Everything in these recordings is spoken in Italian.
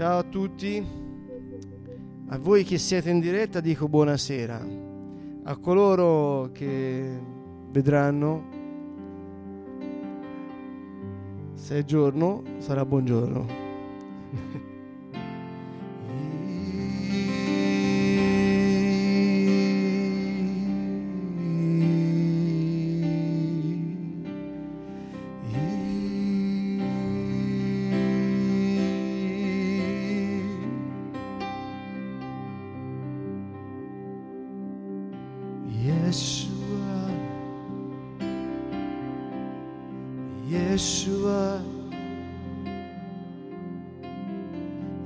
Ciao a tutti, a voi che siete in diretta dico buonasera, a coloro che vedranno se è giorno sarà buongiorno.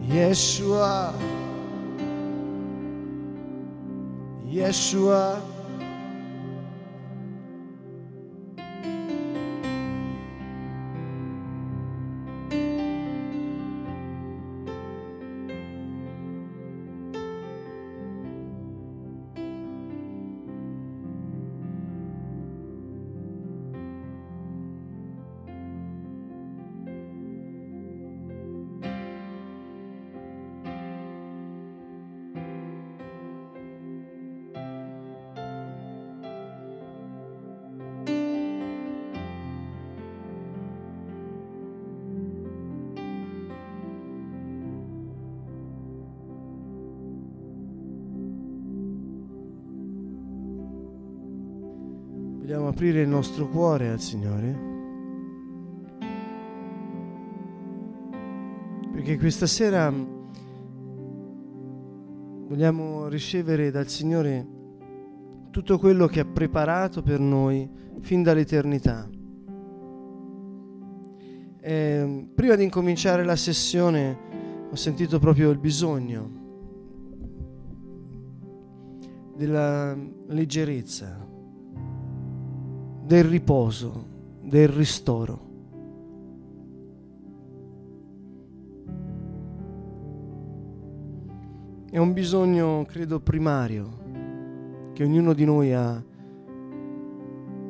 Yeshua, Yeshua. Aprire il nostro cuore al Signore? Perché questa sera vogliamo ricevere dal Signore tutto quello che ha preparato per noi fin dall'eternità. E prima di incominciare la sessione ho sentito proprio il bisogno della leggerezza, del riposo, del ristoro. È un bisogno, credo, primario che ognuno di noi ha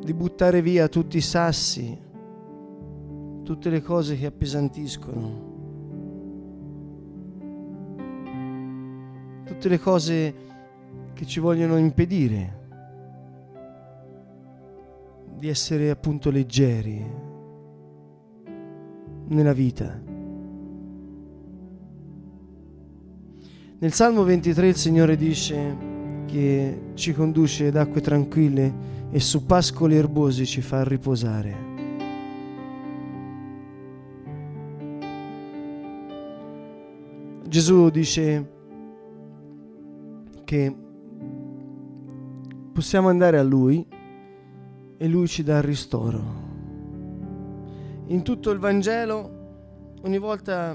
di buttare via tutti i sassi, tutte le cose che appesantiscono, tutte le cose che ci vogliono impedire di essere appunto leggeri nella vita. Nel Salmo 23 il Signore dice che ci conduce ad acque tranquille e su pascoli erbosi ci fa riposare. Gesù dice che possiamo andare a Lui e Lui ci dà il ristoro. In tutto il Vangelo, ogni volta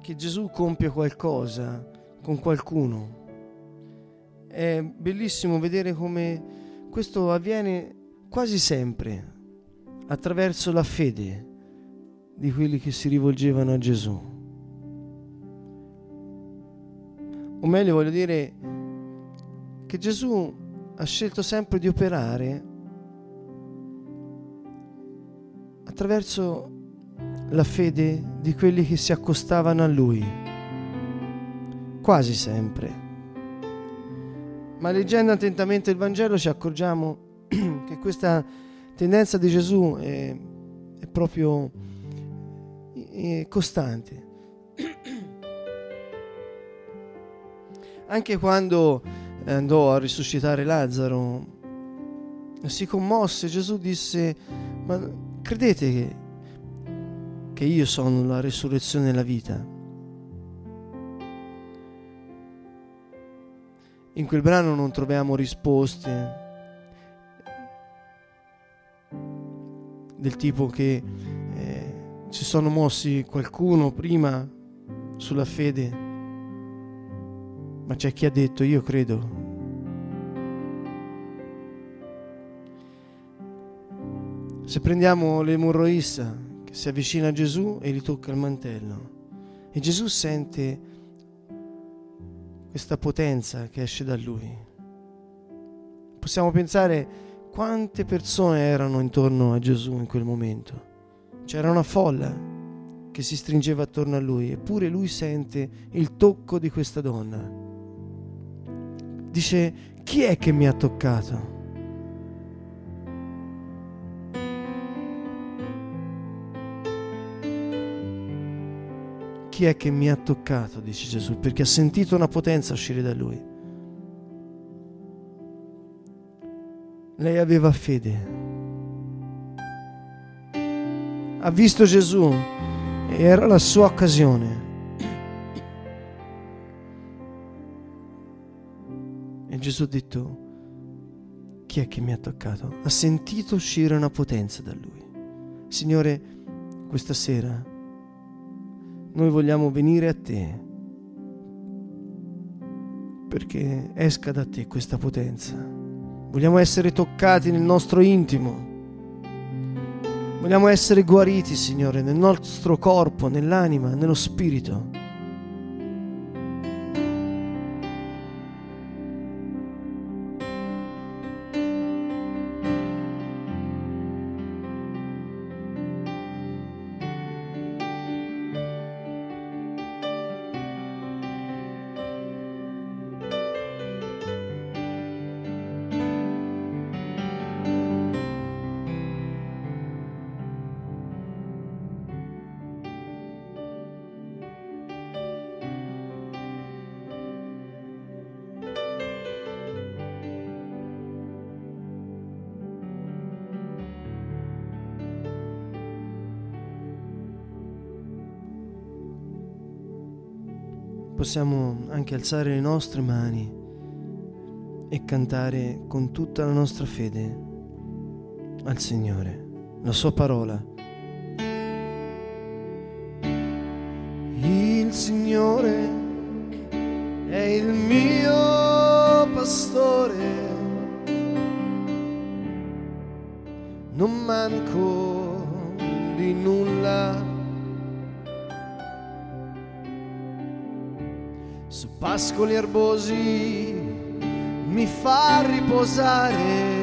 che Gesù compie qualcosa con qualcuno, è bellissimo vedere come questo avviene quasi sempre attraverso la fede di quelli che si rivolgevano a Gesù. O meglio voglio dire che Gesù ha scelto sempre di operare attraverso la fede di quelli che si accostavano a Lui, quasi sempre. Ma leggendo attentamente il Vangelo ci accorgiamo che questa tendenza di Gesù è, è proprio è costante. Anche quando andò a risuscitare Lazzaro, si commosse, Gesù disse, ma credete che, che io sono la risurrezione e la vita? In quel brano non troviamo risposte del tipo che eh, si sono mossi qualcuno prima sulla fede, ma c'è chi ha detto io credo. Se prendiamo l'emorroissa che si avvicina a Gesù e gli tocca il mantello e Gesù sente questa potenza che esce da lui. Possiamo pensare quante persone erano intorno a Gesù in quel momento. C'era una folla che si stringeva attorno a lui, eppure lui sente il tocco di questa donna. Dice, chi è che mi ha toccato? Chi è che mi ha toccato? dice Gesù, perché ha sentito una potenza uscire da lui. Lei aveva fede. Ha visto Gesù e era la sua occasione. E Gesù ha detto, chi è che mi ha toccato? Ha sentito uscire una potenza da lui. Signore, questa sera noi vogliamo venire a te perché esca da te questa potenza. Vogliamo essere toccati nel nostro intimo. Vogliamo essere guariti, Signore, nel nostro corpo, nell'anima, nello spirito. Possiamo anche alzare le nostre mani e cantare con tutta la nostra fede al Signore, la sua parola. Il Signore è il mio pastore, non manco di nulla pascoli erbosi mi fa riposare.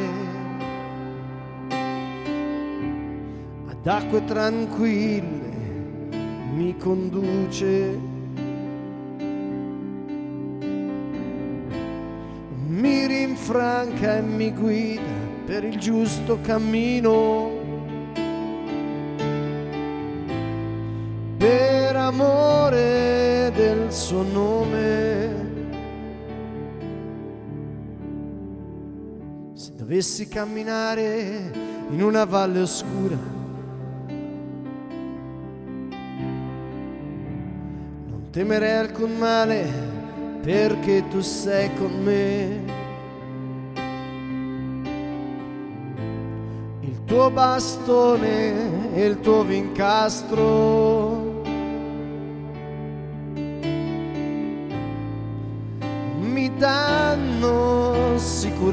Ad acque tranquille mi conduce. Mi rinfranca e mi guida per il giusto cammino del suo nome. Se dovessi camminare in una valle oscura, non temerei alcun male perché tu sei con me. Il tuo bastone e il tuo vincastro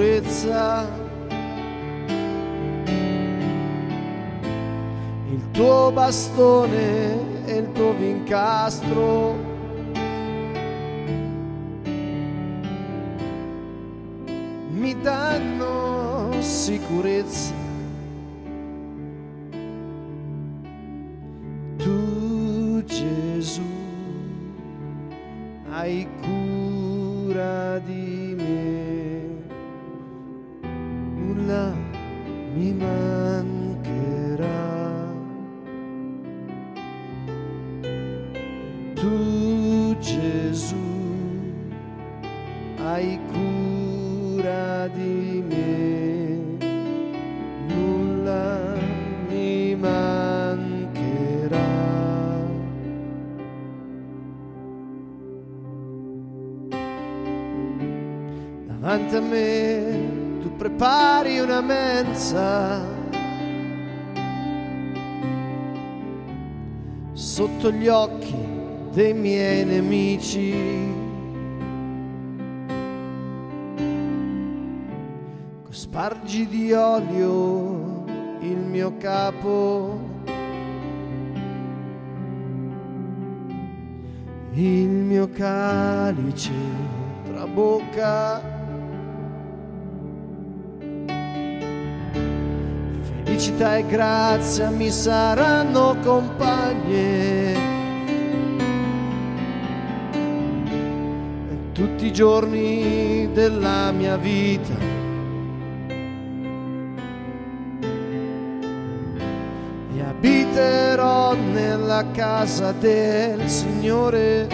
sicurezza. Il tuo bastone e il tuo vincastro. Mi danno sicurezza. Hai cura di me, nulla mi mancherà. davanti a me tu prepari una mensa sotto gli occhi dei miei nemici. Spargi di olio il mio capo, il mio calice trabocca. felicità e grazia mi saranno compagne. Tutti i giorni della mia vita. E abiterò nella casa del Signore.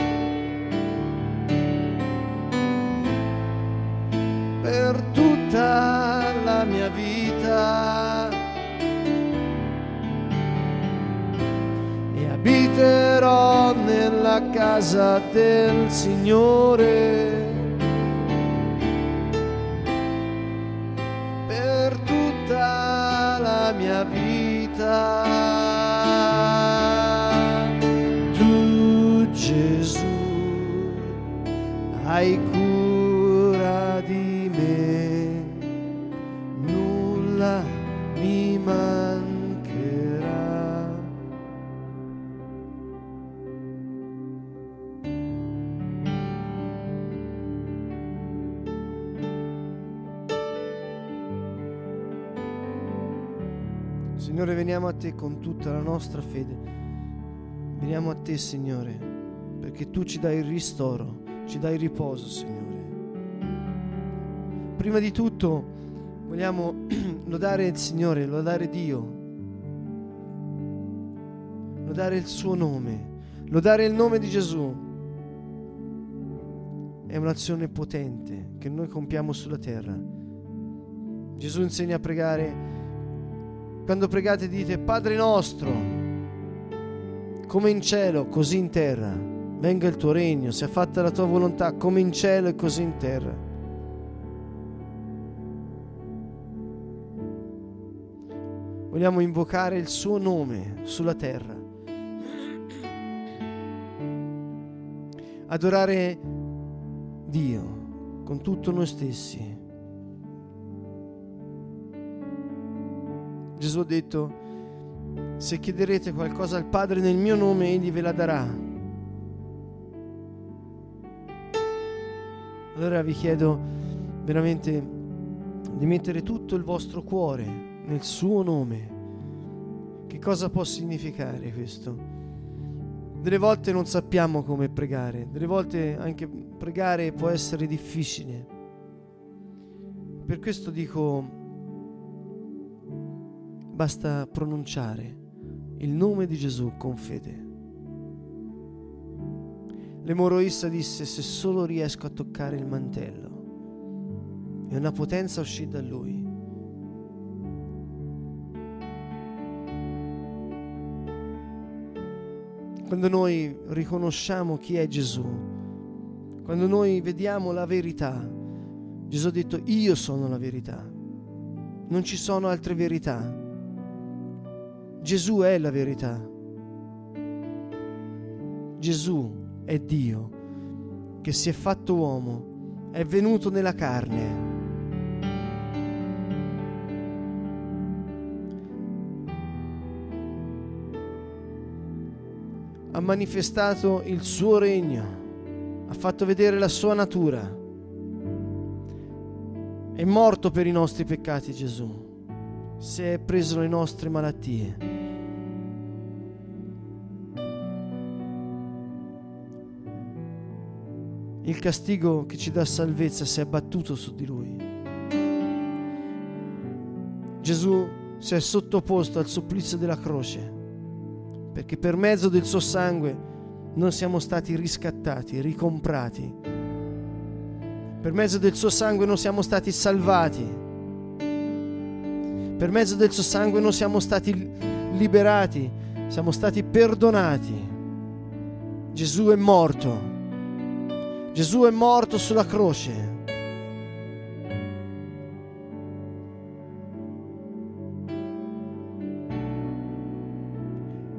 Per tutta la mia vita. E abiterò casa del Signore. Per tutta la mia vita. Signore, veniamo a te con tutta la nostra fede. Veniamo a te, Signore, perché tu ci dai il ristoro, ci dai il riposo, Signore. Prima di tutto vogliamo lodare il Signore, lodare Dio, lodare il suo nome, lodare il nome di Gesù. È un'azione potente che noi compiamo sulla terra. Gesù insegna a pregare quando pregate dite Padre nostro, come in cielo, così in terra. Venga il tuo regno, sia fatta la tua volontà, come in cielo e così in terra. Vogliamo invocare il suo nome sulla terra. Adorare Dio con tutto noi stessi. Gesù ha detto, se chiederete qualcosa al Padre nel mio nome, Egli ve la darà. Allora vi chiedo veramente di mettere tutto il vostro cuore nel suo nome. Che cosa può significare questo? Delle volte non sappiamo come pregare, delle volte anche pregare può essere difficile. Per questo dico, basta pronunciare il nome di Gesù con fede. L'emoroissa disse: Se solo riesco a toccare il mantello, e una potenza uscì da lui. Quando noi riconosciamo chi è Gesù, quando noi vediamo la verità, Gesù ha detto: Io sono la verità, non ci sono altre verità. Gesù è la verità. Gesù è Dio che si è fatto uomo, è venuto nella carne. Ha manifestato il suo regno, ha fatto vedere la sua natura. È morto per i nostri peccati Gesù si è preso le nostre malattie. Il castigo che ci dà salvezza si è abbattuto su di lui. Gesù si è sottoposto al supplizio della croce perché per mezzo del suo sangue noi siamo stati riscattati, ricomprati. Per mezzo del suo sangue non siamo stati salvati per mezzo del suo sangue noi siamo stati liberati, siamo stati perdonati. Gesù è morto. Gesù è morto sulla croce.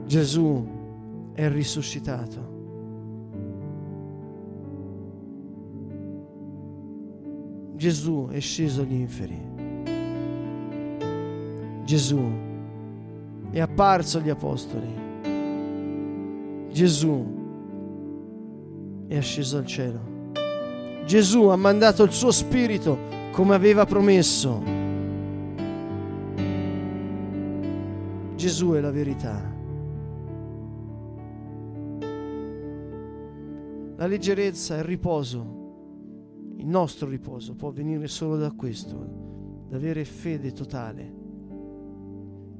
Gesù è risuscitato. Gesù è sceso agli inferi. Gesù è apparso agli apostoli. Gesù è asceso al cielo. Gesù ha mandato il suo spirito come aveva promesso. Gesù è la verità. La leggerezza, il riposo Il nostro riposo può venire solo da questo, da avere fede totale,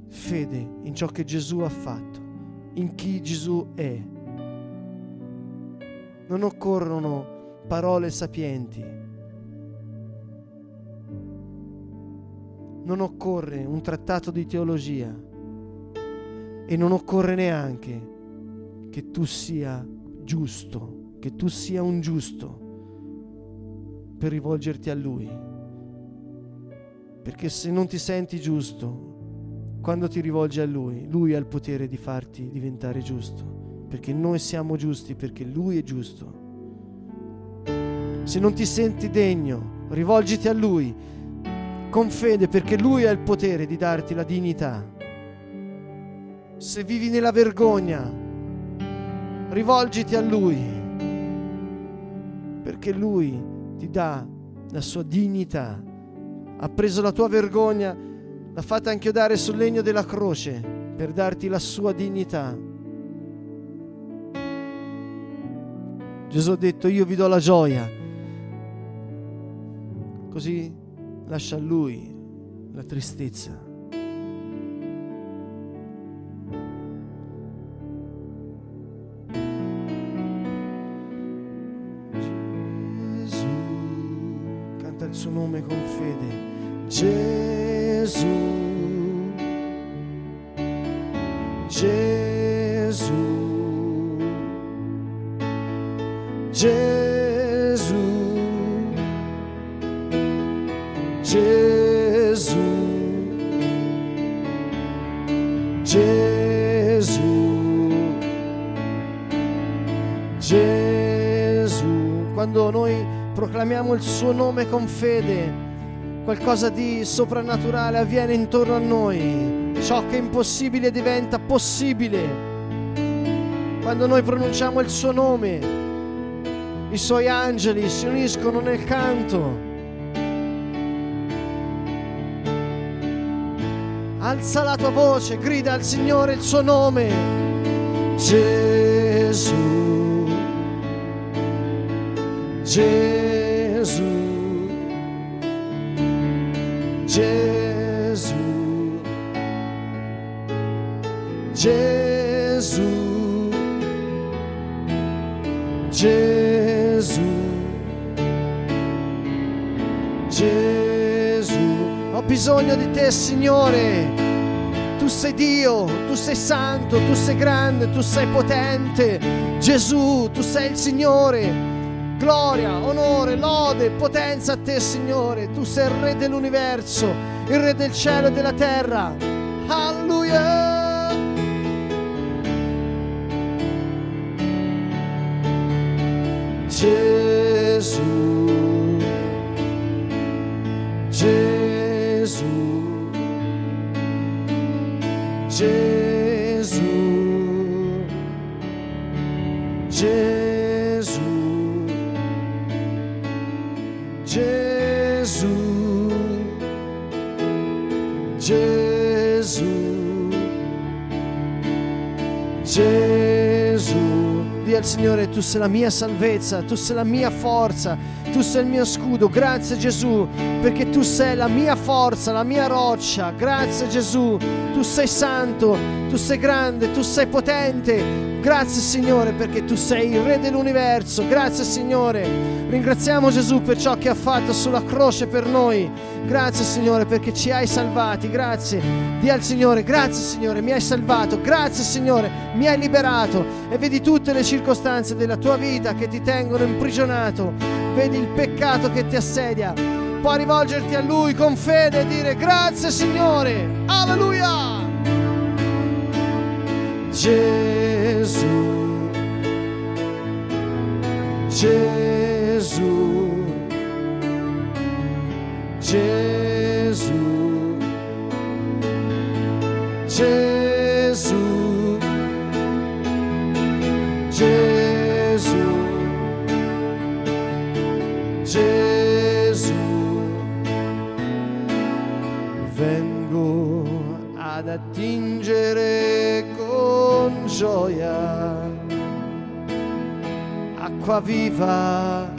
fede in ciò che Gesù ha fatto, in chi Gesù è. Non occorrono parole sapienti, non occorre un trattato di teologia e non occorre neanche che tu sia giusto, che tu sia un giusto per rivolgerti a Lui. Perché se non ti senti giusto, quando ti rivolgi a Lui, Lui ha il potere di farti diventare giusto. Perché noi siamo giusti, perché Lui è giusto. Se non ti senti degno, rivolgiti a Lui con fede, perché Lui ha il potere di darti la dignità. Se vivi nella vergogna, rivolgiti a Lui, perché Lui ti dà la sua dignità. Ha preso la tua vergogna, l'ha fatta anchiodare sul legno della croce per darti la sua dignità. Gesù ha detto io vi do la gioia, così lascia a Lui la tristezza. Il suo nome con fede, qualcosa di soprannaturale avviene intorno a noi, ciò che è impossibile diventa possibile. Quando noi pronunciamo il suo nome, i suoi angeli si uniscono nel canto. Alza la tua voce, grida al Signore il suo nome. Gesù. Gesù. Gesù, Gesù, Gesù. Ho bisogno di te, Signore. Tu sei Dio, tu sei santo, tu sei grande, tu sei potente. Gesù, tu sei il Signore. Gloria, onore, lode, potenza a te, Signore. Tu sei il Re dell'universo, il Re del cielo e della terra. Alleluia. Gesù, Signore, tu sei la mia salvezza, tu sei la mia forza, tu sei il mio scudo. Grazie Gesù, perché tu sei la mia forza, la mia roccia. Grazie Gesù, tu sei santo, tu sei grande, tu sei potente. Grazie Signore perché tu sei il Re dell'universo. Grazie Signore. Ringraziamo Gesù per ciò che ha fatto sulla croce per noi. Grazie Signore perché ci hai salvati. Grazie. Dì al Signore, grazie Signore, mi hai salvato. Grazie Signore, mi hai liberato. E vedi tutte le circostanze della tua vita che ti tengono imprigionato. Vedi il peccato che ti assedia. Puoi rivolgerti a Lui con fede e dire grazie Signore. Alleluia. Gesù, Gesù, Gesù, Gesù, Gesù, Gesù, vengo ad attingere gioia, acqua viva,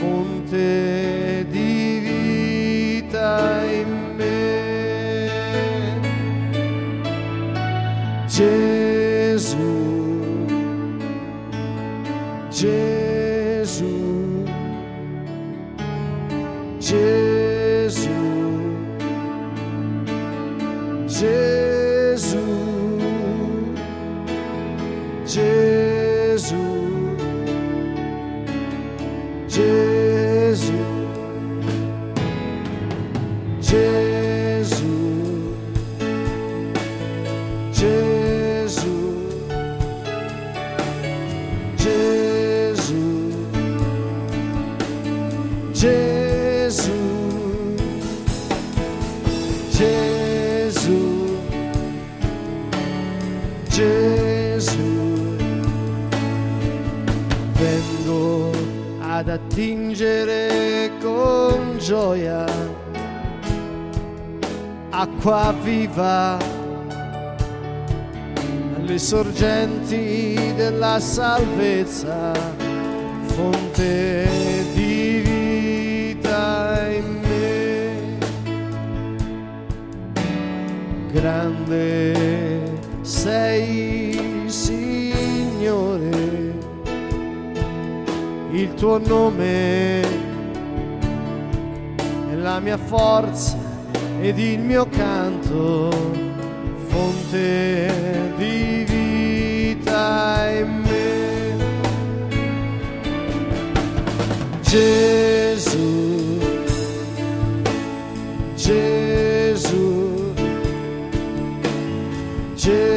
fonte di vita in me. Gesù, ad attingere con gioia acqua viva alle sorgenti della salvezza, fonte di vita in me. Grande sei, tuo nome è la mia forza ed il mio canto, fonte di vita in me. Gesù, Gesù, Gesù,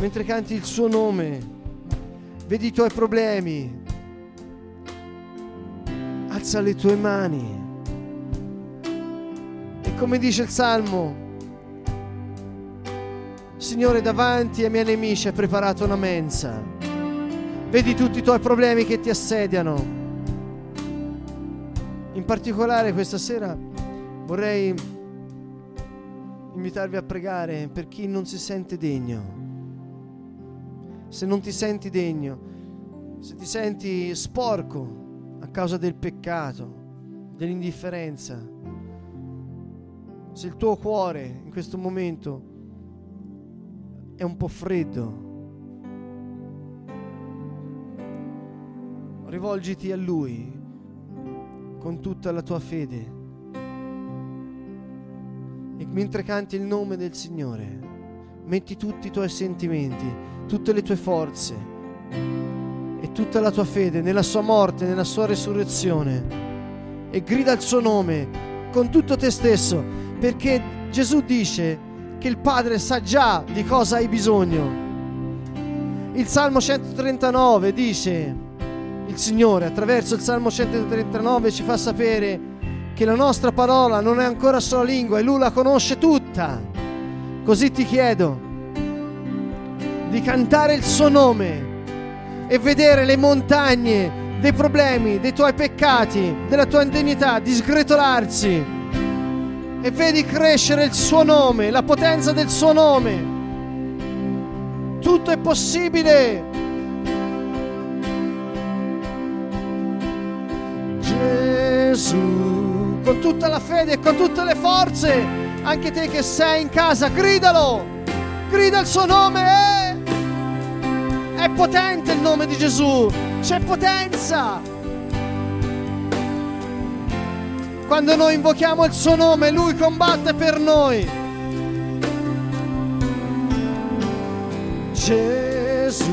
Mentre canti il suo nome, vedi i tuoi problemi, alza le tue mani. E come dice il Salmo, Signore, davanti ai miei nemici hai preparato una mensa. Vedi tutti i tuoi problemi che ti assediano. In particolare questa sera vorrei invitarvi a pregare per chi non si sente degno. Se non ti senti degno, se ti senti sporco a causa del peccato, dell'indifferenza, se il tuo cuore in questo momento è un po' freddo, rivolgiti a Lui con tutta la tua fede. E mentre canti il nome del Signore, metti tutti i tuoi sentimenti, tutte le tue forze e tutta la tua fede nella sua morte, nella sua resurrezione e grida il suo nome con tutto te stesso, perché Gesù dice che il Padre sa già di cosa hai bisogno. Il Salmo 139 dice, il Signore attraverso il Salmo 139 ci fa sapere che la nostra parola non è ancora solo lingua e Lui la conosce tutta. Così ti chiedo di cantare il suo nome e vedere le montagne dei problemi, dei tuoi peccati, della tua indegnità, di sgretolarsi e vedi crescere il suo nome, la potenza del suo nome. Tutto è possibile. Gesù, con tutta la fede e con tutte le forze, anche te che sei in casa, gridalo, grida il suo nome. Eh. È potente il nome di Gesù, c'è potenza. Quando noi invochiamo il suo nome, lui combatte per noi. Gesù,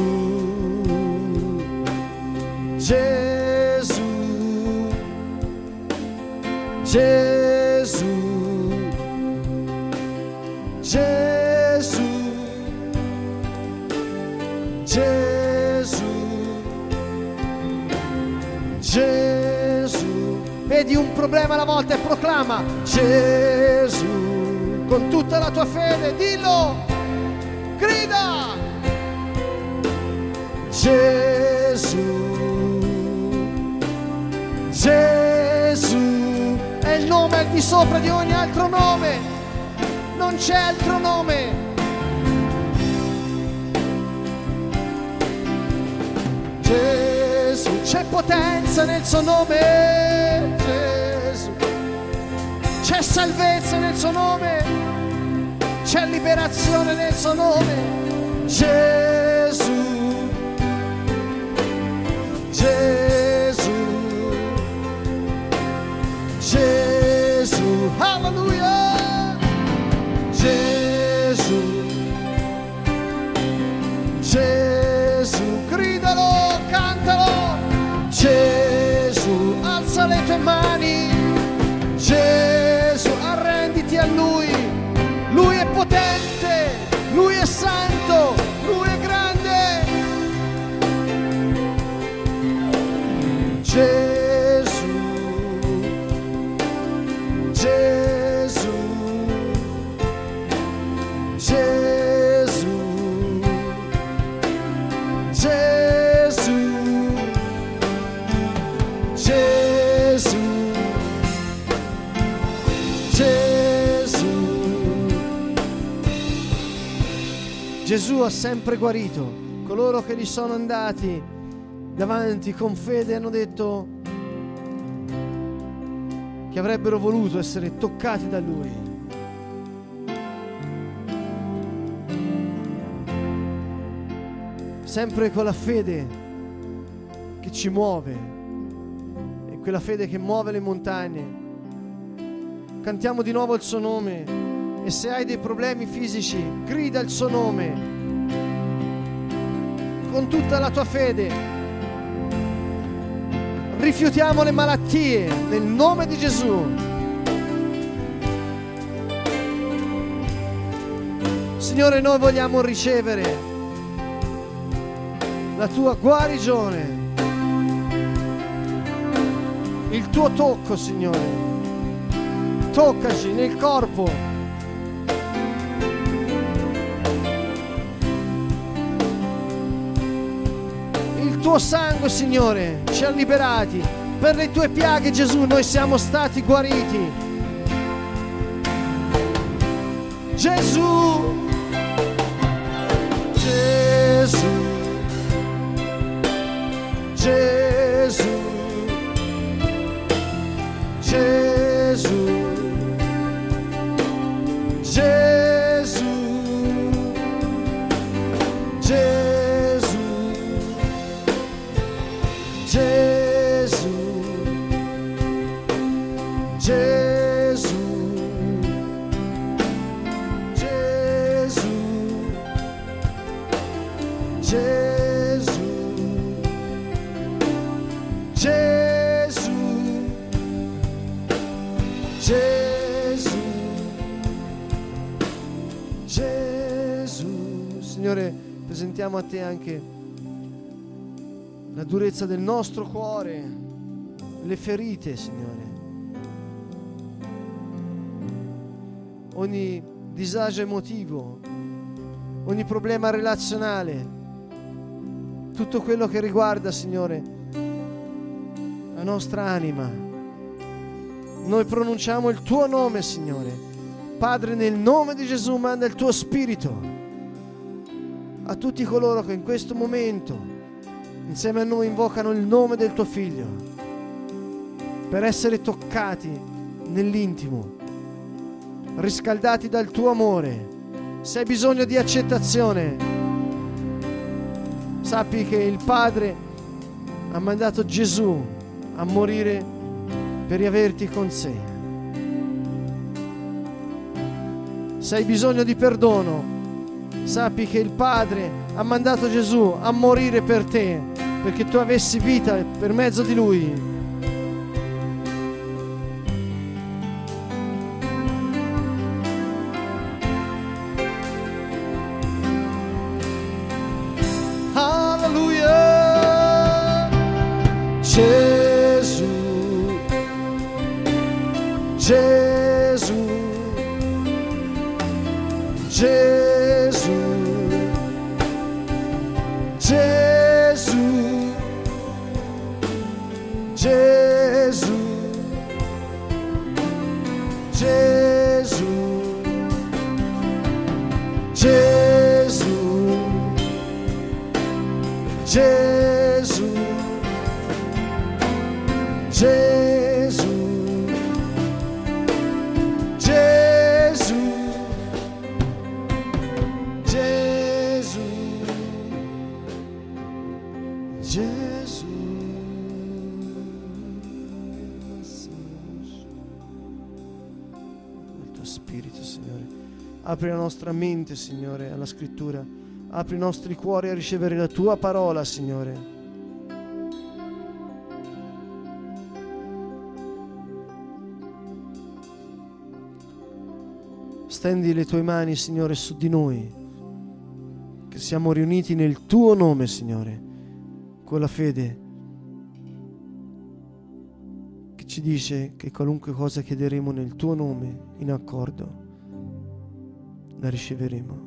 Gesù, Gesù, Gesù, Gesù, Gesù. Vedi un problema alla volta e proclama Gesù. con tutta la tua fede, dillo, grida. Gesù, Gesù. È il nome al di sopra di ogni altro nome, non c'è altro nome. Gesù, c'è potenza nel suo nome, Gesù, c'è salvezza nel suo nome, c'è liberazione nel suo nome, Gesù. Gesù, Gesù ha sempre guarito coloro che gli sono andati davanti con fede hanno detto che avrebbero voluto essere toccati da lui. Sempre con la fede che ci muove, e quella fede che muove le montagne. Cantiamo di nuovo il suo nome e se hai dei problemi fisici, grida il suo nome con tutta la tua fede rifiutiamo le malattie nel nome di Gesù. Signore, noi vogliamo ricevere la tua guarigione, il tuo tocco, Signore. Toccaci nel corpo. Tuo sangue, Signore, ci ha liberati. Per le tue piaghe, Gesù, noi siamo stati guariti. Gesù, Gesù, Gesù, Gesù, Gesù, Gesù, Gesù. Signore, presentiamo a te anche la durezza del nostro cuore, le ferite, Signore. Ogni disagio emotivo, ogni problema relazionale, tutto quello che riguarda, Signore, la nostra anima. Noi pronunciamo il tuo nome, Signore. Padre, nel nome di Gesù manda il tuo spirito a tutti coloro che in questo momento, insieme a noi, invocano il nome del tuo figlio, per essere toccati nell'intimo, riscaldati dal tuo amore. Se hai bisogno di accettazione, sappi che il Padre ha mandato Gesù a morire per riaverti con sé. Se hai bisogno di perdono, sappi che il Padre ha mandato Gesù a morire per te, perché tu avessi vita per mezzo di Lui. Apri la nostra mente, Signore, alla scrittura. Apri i nostri cuori a ricevere la tua parola, Signore. Stendi le tue mani, Signore, su di noi, che siamo riuniti nel tuo nome, Signore, con la fede che ci dice che qualunque cosa chiederemo nel tuo nome, in accordo, la riceveremo.